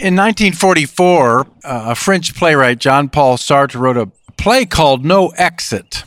In 1944, uh, a French playwright, Jean Paul Sartre, wrote a play called No Exit.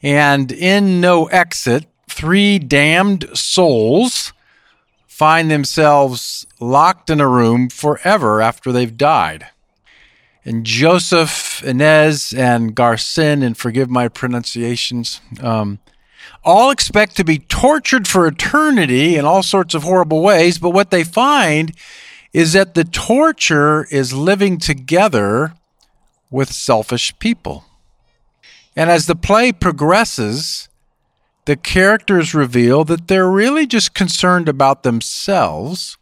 And in No Exit, three damned souls find themselves locked in a room forever after they've died. And Joseph, Inez, and Garcin, and forgive my pronunciations, um, all expect to be tortured for eternity in all sorts of horrible ways, but what they find is that the torture is living together with selfish people. And as the play progresses, the characters reveal that they're really just concerned about themselves.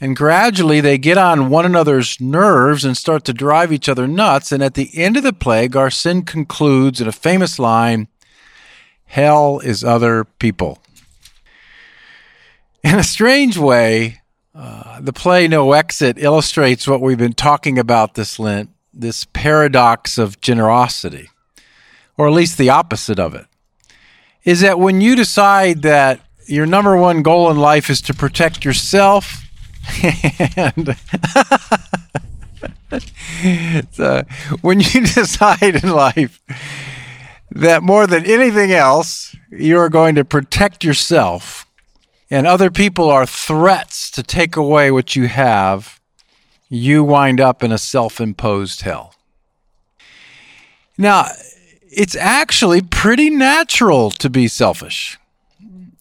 And gradually they get on one another's nerves and start to drive each other nuts. And at the end of the play, Garcin concludes in a famous line Hell is other people. In a strange way, the play No Exit illustrates what we've been talking about this Lent this paradox of generosity, or at least the opposite of it. Is that when you decide that your number one goal in life is to protect yourself and so when you decide in life that more than anything else, you are going to protect yourself and other people are threats to take away what you have, you wind up in a self imposed hell. Now, it's actually pretty natural to be selfish.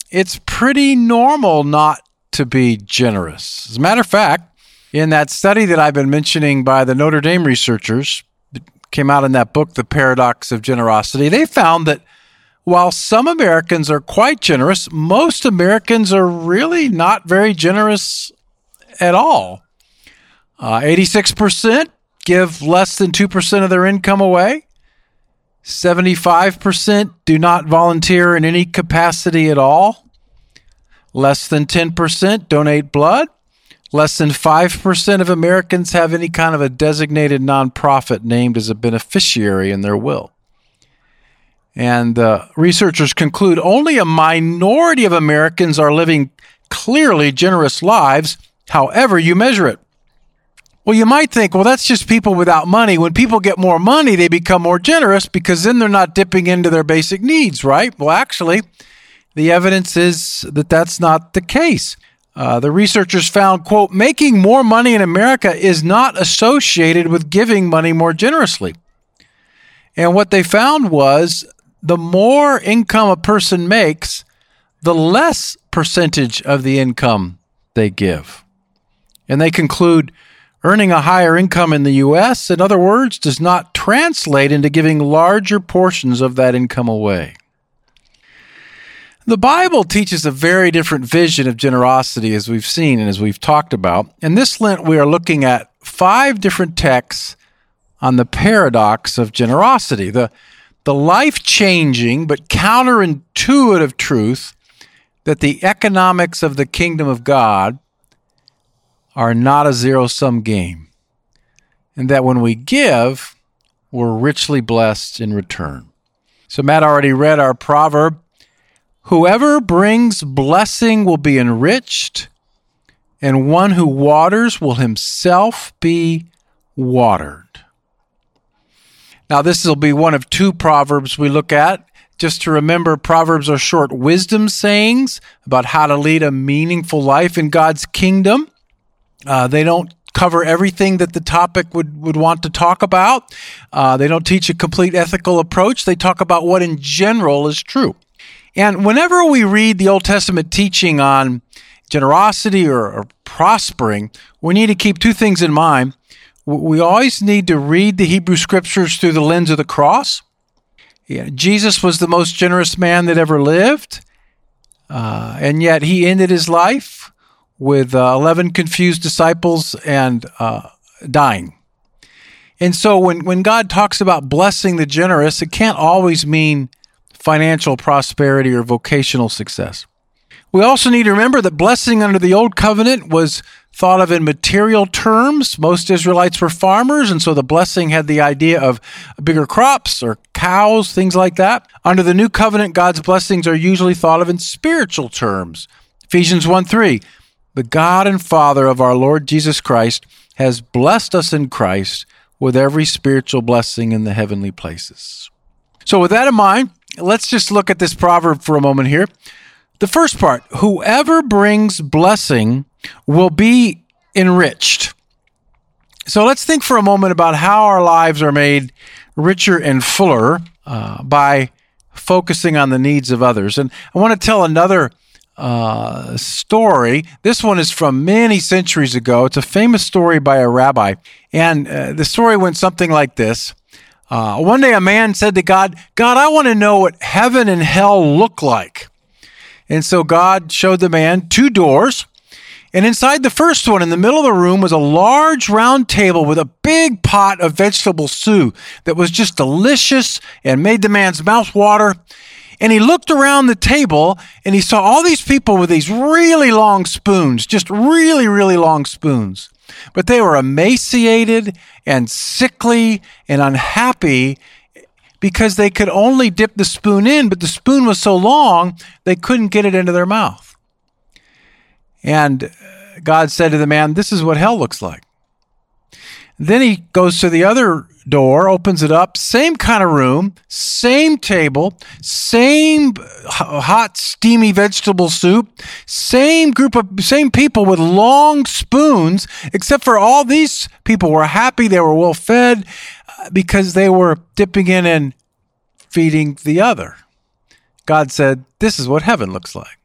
It's pretty normal not to be generous. As a matter of fact, in that study that I've been mentioning by the Notre Dame researchers, came out in that book, The Paradox of Generosity, they found that while some Americans are quite generous, most Americans are really not very generous at all. Uh, 86% give less than 2% of their income away. 75% do not volunteer in any capacity at all. Less than 10% donate blood. Less than 5% of Americans have any kind of a designated nonprofit named as a beneficiary in their will. And uh, researchers conclude only a minority of Americans are living clearly generous lives, however you measure it. Well, you might think, well, that's just people without money. When people get more money, they become more generous because then they're not dipping into their basic needs, right? Well, actually, the evidence is that that's not the case. Uh, the researchers found, quote, making more money in America is not associated with giving money more generously. And what they found was the more income a person makes, the less percentage of the income they give. And they conclude earning a higher income in the U.S., in other words, does not translate into giving larger portions of that income away. The Bible teaches a very different vision of generosity, as we've seen and as we've talked about. In this Lent, we are looking at five different texts on the paradox of generosity. The the life changing but counterintuitive truth that the economics of the kingdom of God are not a zero sum game, and that when we give, we're richly blessed in return. So, Matt already read our proverb Whoever brings blessing will be enriched, and one who waters will himself be watered. Now, this will be one of two proverbs we look at. Just to remember, proverbs are short wisdom sayings about how to lead a meaningful life in God's kingdom. Uh, they don't cover everything that the topic would, would want to talk about. Uh, they don't teach a complete ethical approach. They talk about what in general is true. And whenever we read the Old Testament teaching on generosity or, or prospering, we need to keep two things in mind we always need to read the Hebrew scriptures through the lens of the cross. Yeah, Jesus was the most generous man that ever lived, uh, and yet he ended his life with uh, 11 confused disciples and uh, dying. And so when, when God talks about blessing the generous, it can't always mean financial prosperity or vocational success. We also need to remember that blessing under the old covenant was thought of in material terms. Most Israelites were farmers, and so the blessing had the idea of bigger crops or cows, things like that. Under the new covenant, God's blessings are usually thought of in spiritual terms. Ephesians 1 3. the God and Father of our Lord Jesus Christ has blessed us in Christ with every spiritual blessing in the heavenly places. So, with that in mind, let's just look at this proverb for a moment here. The first part whoever brings blessing will be enriched. So, let's think for a moment about how our lives are made richer and fuller uh, by focusing on the needs of others. And I want to tell another uh, story. This one is from many centuries ago. It's a famous story by a rabbi. And uh, the story went something like this. Uh, one day a man said to God, God, I want to know what heaven and hell look like. And so God showed the man two doors. And inside the first one, in the middle of the room, was a large round table with a big pot of vegetable soup that was just delicious and made the man's mouth water. And he looked around the table and he saw all these people with these really long spoons, just really, really long spoons. But they were emaciated and sickly and unhappy because they could only dip the spoon in, but the spoon was so long they couldn't get it into their mouth. And God said to the man, This is what hell looks like. Then he goes to the other door, opens it up, same kind of room, same table, same hot, steamy vegetable soup, same group of, same people with long spoons, except for all these people were happy, they were well fed uh, because they were dipping in and feeding the other. God said, This is what heaven looks like.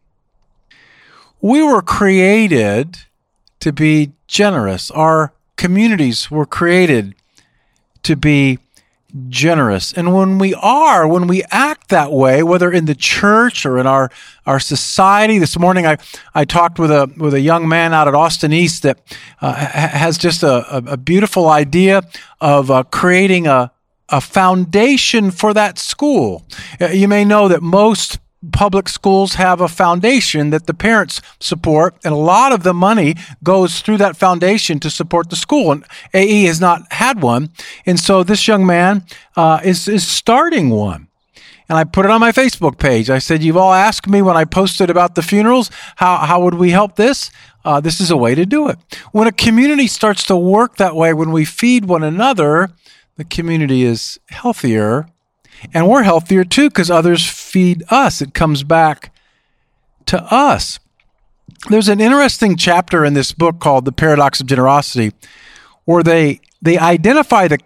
We were created to be generous. Our communities were created to be generous. And when we are, when we act that way, whether in the church or in our, our society, this morning I, I talked with a, with a young man out at Austin East that uh, has just a, a, beautiful idea of uh, creating a, a foundation for that school. Uh, you may know that most public schools have a foundation that the parents support, and a lot of the money goes through that foundation to support the school. And AE has not had one, and so this young man uh, is is starting one. And I put it on my Facebook page. I said, "You've all asked me when I posted about the funerals, how how would we help this?" Uh, this is a way to do it. When a community starts to work that way, when we feed one another, the community is healthier and we're healthier too because others feed us. It comes back to us. There's an interesting chapter in this book called The Paradox of Generosity where they they identify the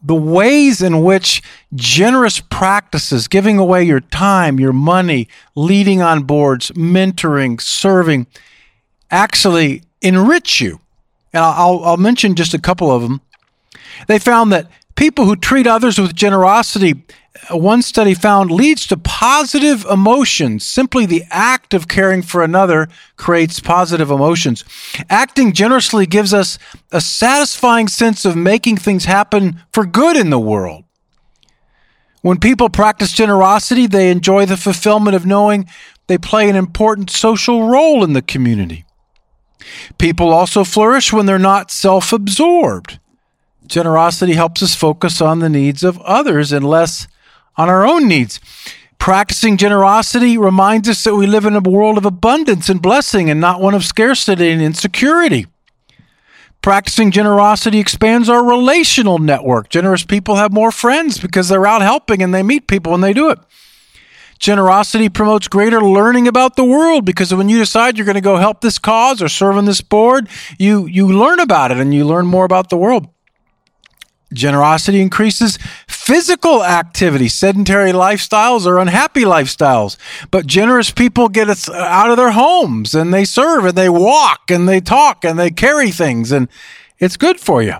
the ways in which generous practices, giving away your time, your money, leading on boards, mentoring, serving, actually enrich you. And I'll, I'll mention just a couple of them. They found that people who treat others with generosity, uh, one study found, leads to positive emotions. Simply the act of caring for another creates positive emotions. Acting generously gives us a satisfying sense of making things happen for good in the world. When people practice generosity, they enjoy the fulfillment of knowing they play an important social role in the community. People also flourish when they're not self absorbed. Generosity helps us focus on the needs of others and less on our own needs. Practicing generosity reminds us that we live in a world of abundance and blessing and not one of scarcity and insecurity. Practicing generosity expands our relational network. Generous people have more friends because they're out helping and they meet people when they do it. Generosity promotes greater learning about the world because when you decide you're going to go help this cause or serve on this board, you, you learn about it and you learn more about the world. Generosity increases physical activity. Sedentary lifestyles are unhappy lifestyles. But generous people get out of their homes and they serve and they walk and they talk and they carry things and it's good for you.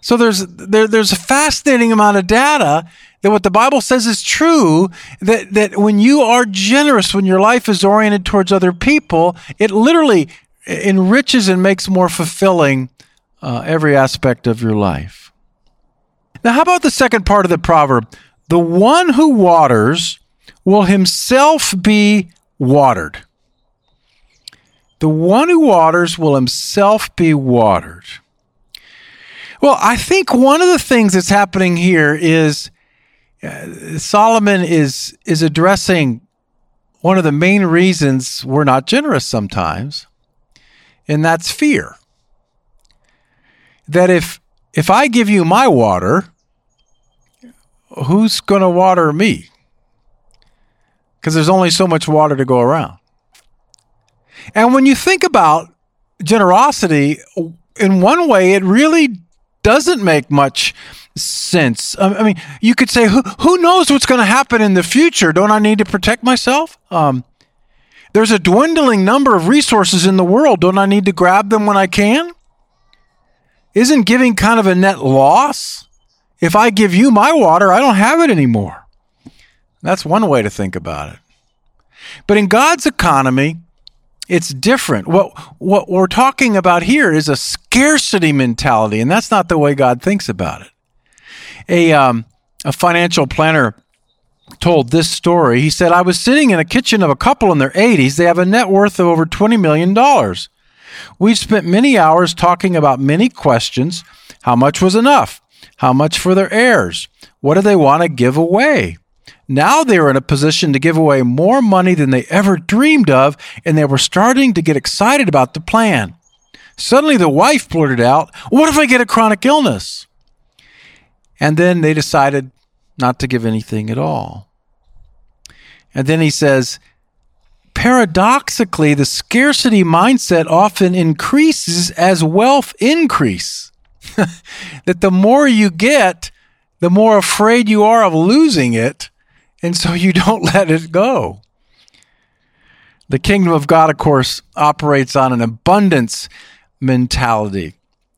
So there's there, there's a fascinating amount of data that what the Bible says is true that that when you are generous, when your life is oriented towards other people, it literally enriches and makes more fulfilling uh, every aspect of your life. Now, how about the second part of the proverb? The one who waters will himself be watered. The one who waters will himself be watered. Well, I think one of the things that's happening here is uh, Solomon is is addressing one of the main reasons we're not generous sometimes. and that's fear. That if if I give you my water, who's going to water me? Because there's only so much water to go around. And when you think about generosity, in one way, it really doesn't make much sense. I mean, you could say, who, who knows what's going to happen in the future? Don't I need to protect myself? Um, there's a dwindling number of resources in the world. Don't I need to grab them when I can? Isn't giving kind of a net loss? If I give you my water, I don't have it anymore. That's one way to think about it. But in God's economy, it's different. What what we're talking about here is a scarcity mentality, and that's not the way God thinks about it. A um, a financial planner told this story. He said, "I was sitting in a kitchen of a couple in their 80s. They have a net worth of over 20 million dollars. We spent many hours talking about many questions. How much was enough? How much for their heirs? What do they want to give away?" Now they were in a position to give away more money than they ever dreamed of, and they were starting to get excited about the plan. Suddenly, the wife blurted out, What if I get a chronic illness? And then they decided not to give anything at all. And then he says, Paradoxically, the scarcity mindset often increases as wealth increase. that the more you get, the more afraid you are of losing it and so you don't let it go. The kingdom of God, of course, operates on an abundance mentality.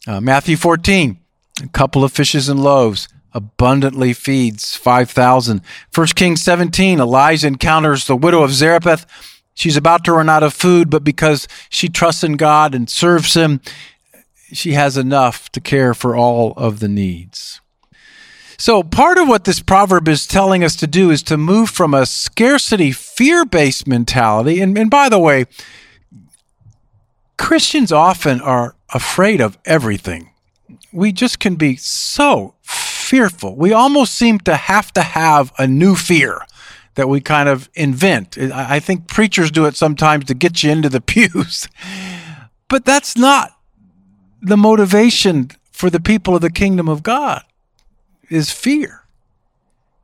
Uh, Matthew 14, a couple of fishes and loaves abundantly feeds 5,000. 1 Kings 17, Elijah encounters the widow of Zarephath. She's about to run out of food, but because she trusts in God and serves Him, she has enough to care for all of the needs. So, part of what this proverb is telling us to do is to move from a scarcity fear based mentality. And, and by the way, Christians often are afraid of everything. We just can be so fearful. We almost seem to have to have a new fear that we kind of invent. I think preachers do it sometimes to get you into the pews. But that's not the motivation for the people of the kingdom of God is fear.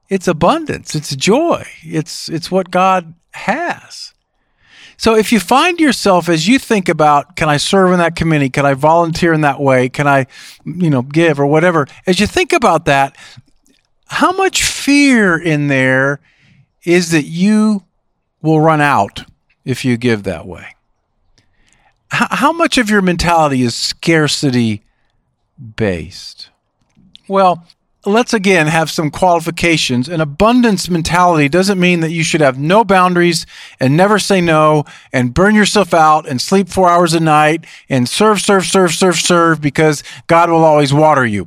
It's abundance. It's joy. It's it's what God has. So if you find yourself as you think about, can I serve in that committee? Can I volunteer in that way? Can I, you know, give or whatever? As you think about that, how much fear in there is that you will run out if you give that way? How, much of your mentality is scarcity based? Well, let's again have some qualifications. An abundance mentality doesn't mean that you should have no boundaries and never say no and burn yourself out and sleep four hours a night and serve, serve, serve, serve, serve because God will always water you.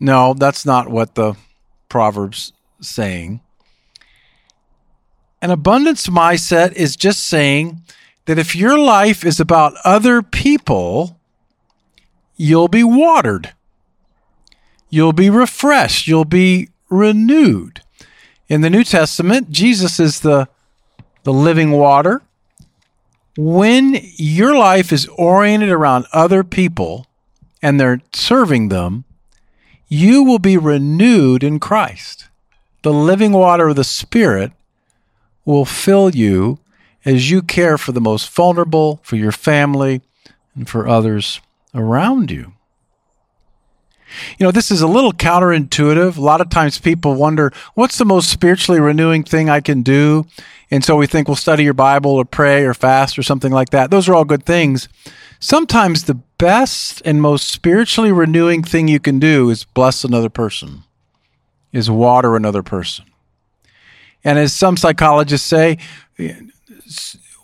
No, that's not what the Proverbs saying. An abundance mindset is just saying that if your life is about other people, you'll be watered you'll be refreshed, you'll be renewed. In the New Testament, Jesus is the, the living water. When your life is oriented around other people and they're serving them, you will be renewed in Christ. The living water of the Spirit will fill you as you care for the most vulnerable, for your family, and for others around you. You know, this is a little counterintuitive. A lot of times people wonder, what's the most spiritually renewing thing I can do? And so we think we'll study your Bible or pray or fast or something like that. Those are all good things. Sometimes the best and most spiritually renewing thing you can do is bless another person, is water another person. And as some psychologists say,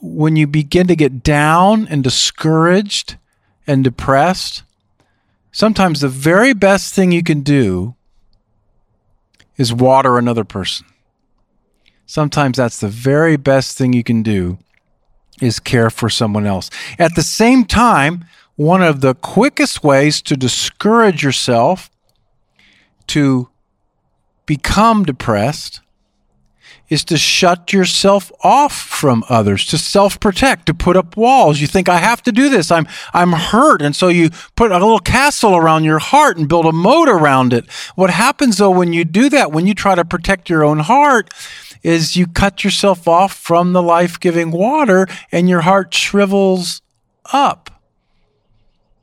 when you begin to get down and discouraged and depressed, Sometimes the very best thing you can do is water another person. Sometimes that's the very best thing you can do is care for someone else. At the same time, one of the quickest ways to discourage yourself to become depressed is to shut yourself off from others, to self-protect, to put up walls. You think I have to do this. I'm I'm hurt and so you put a little castle around your heart and build a moat around it. What happens though when you do that, when you try to protect your own heart, is you cut yourself off from the life-giving water and your heart shrivels up.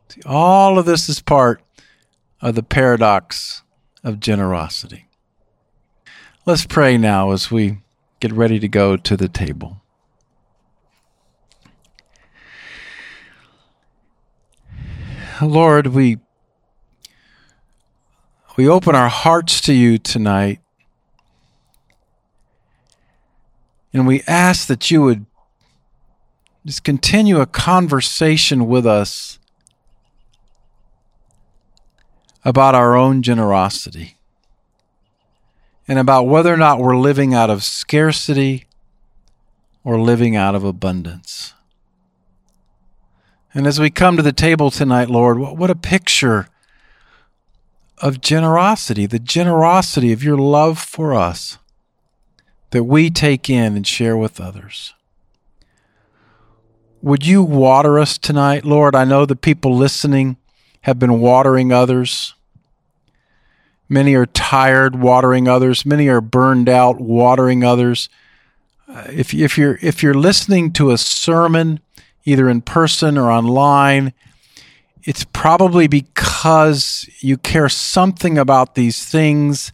See, all of this is part of the paradox of generosity. Let's pray now as we get ready to go to the table. Lord, we we open our hearts to you tonight. And we ask that you would just continue a conversation with us about our own generosity and about whether or not we're living out of scarcity or living out of abundance. And as we come to the table tonight, Lord, what a picture of generosity, the generosity of your love for us that we take in and share with others. Would you water us tonight, Lord? I know the people listening have been watering others. Many are tired watering others. Many are burned out watering others. Uh, if, if, you're, if you're listening to a sermon, either in person or online, it's probably because you care something about these things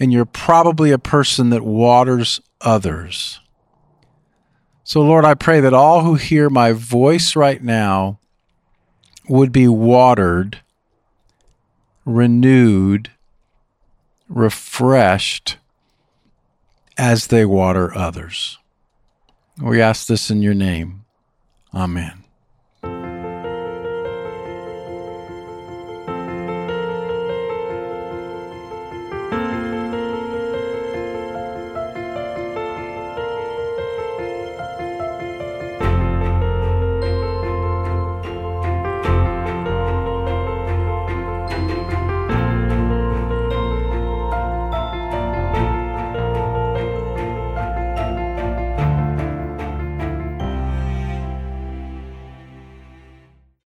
and you're probably a person that waters others. So, Lord, I pray that all who hear my voice right now would be watered, renewed, refreshed as they water others. We ask this in your name. Amen.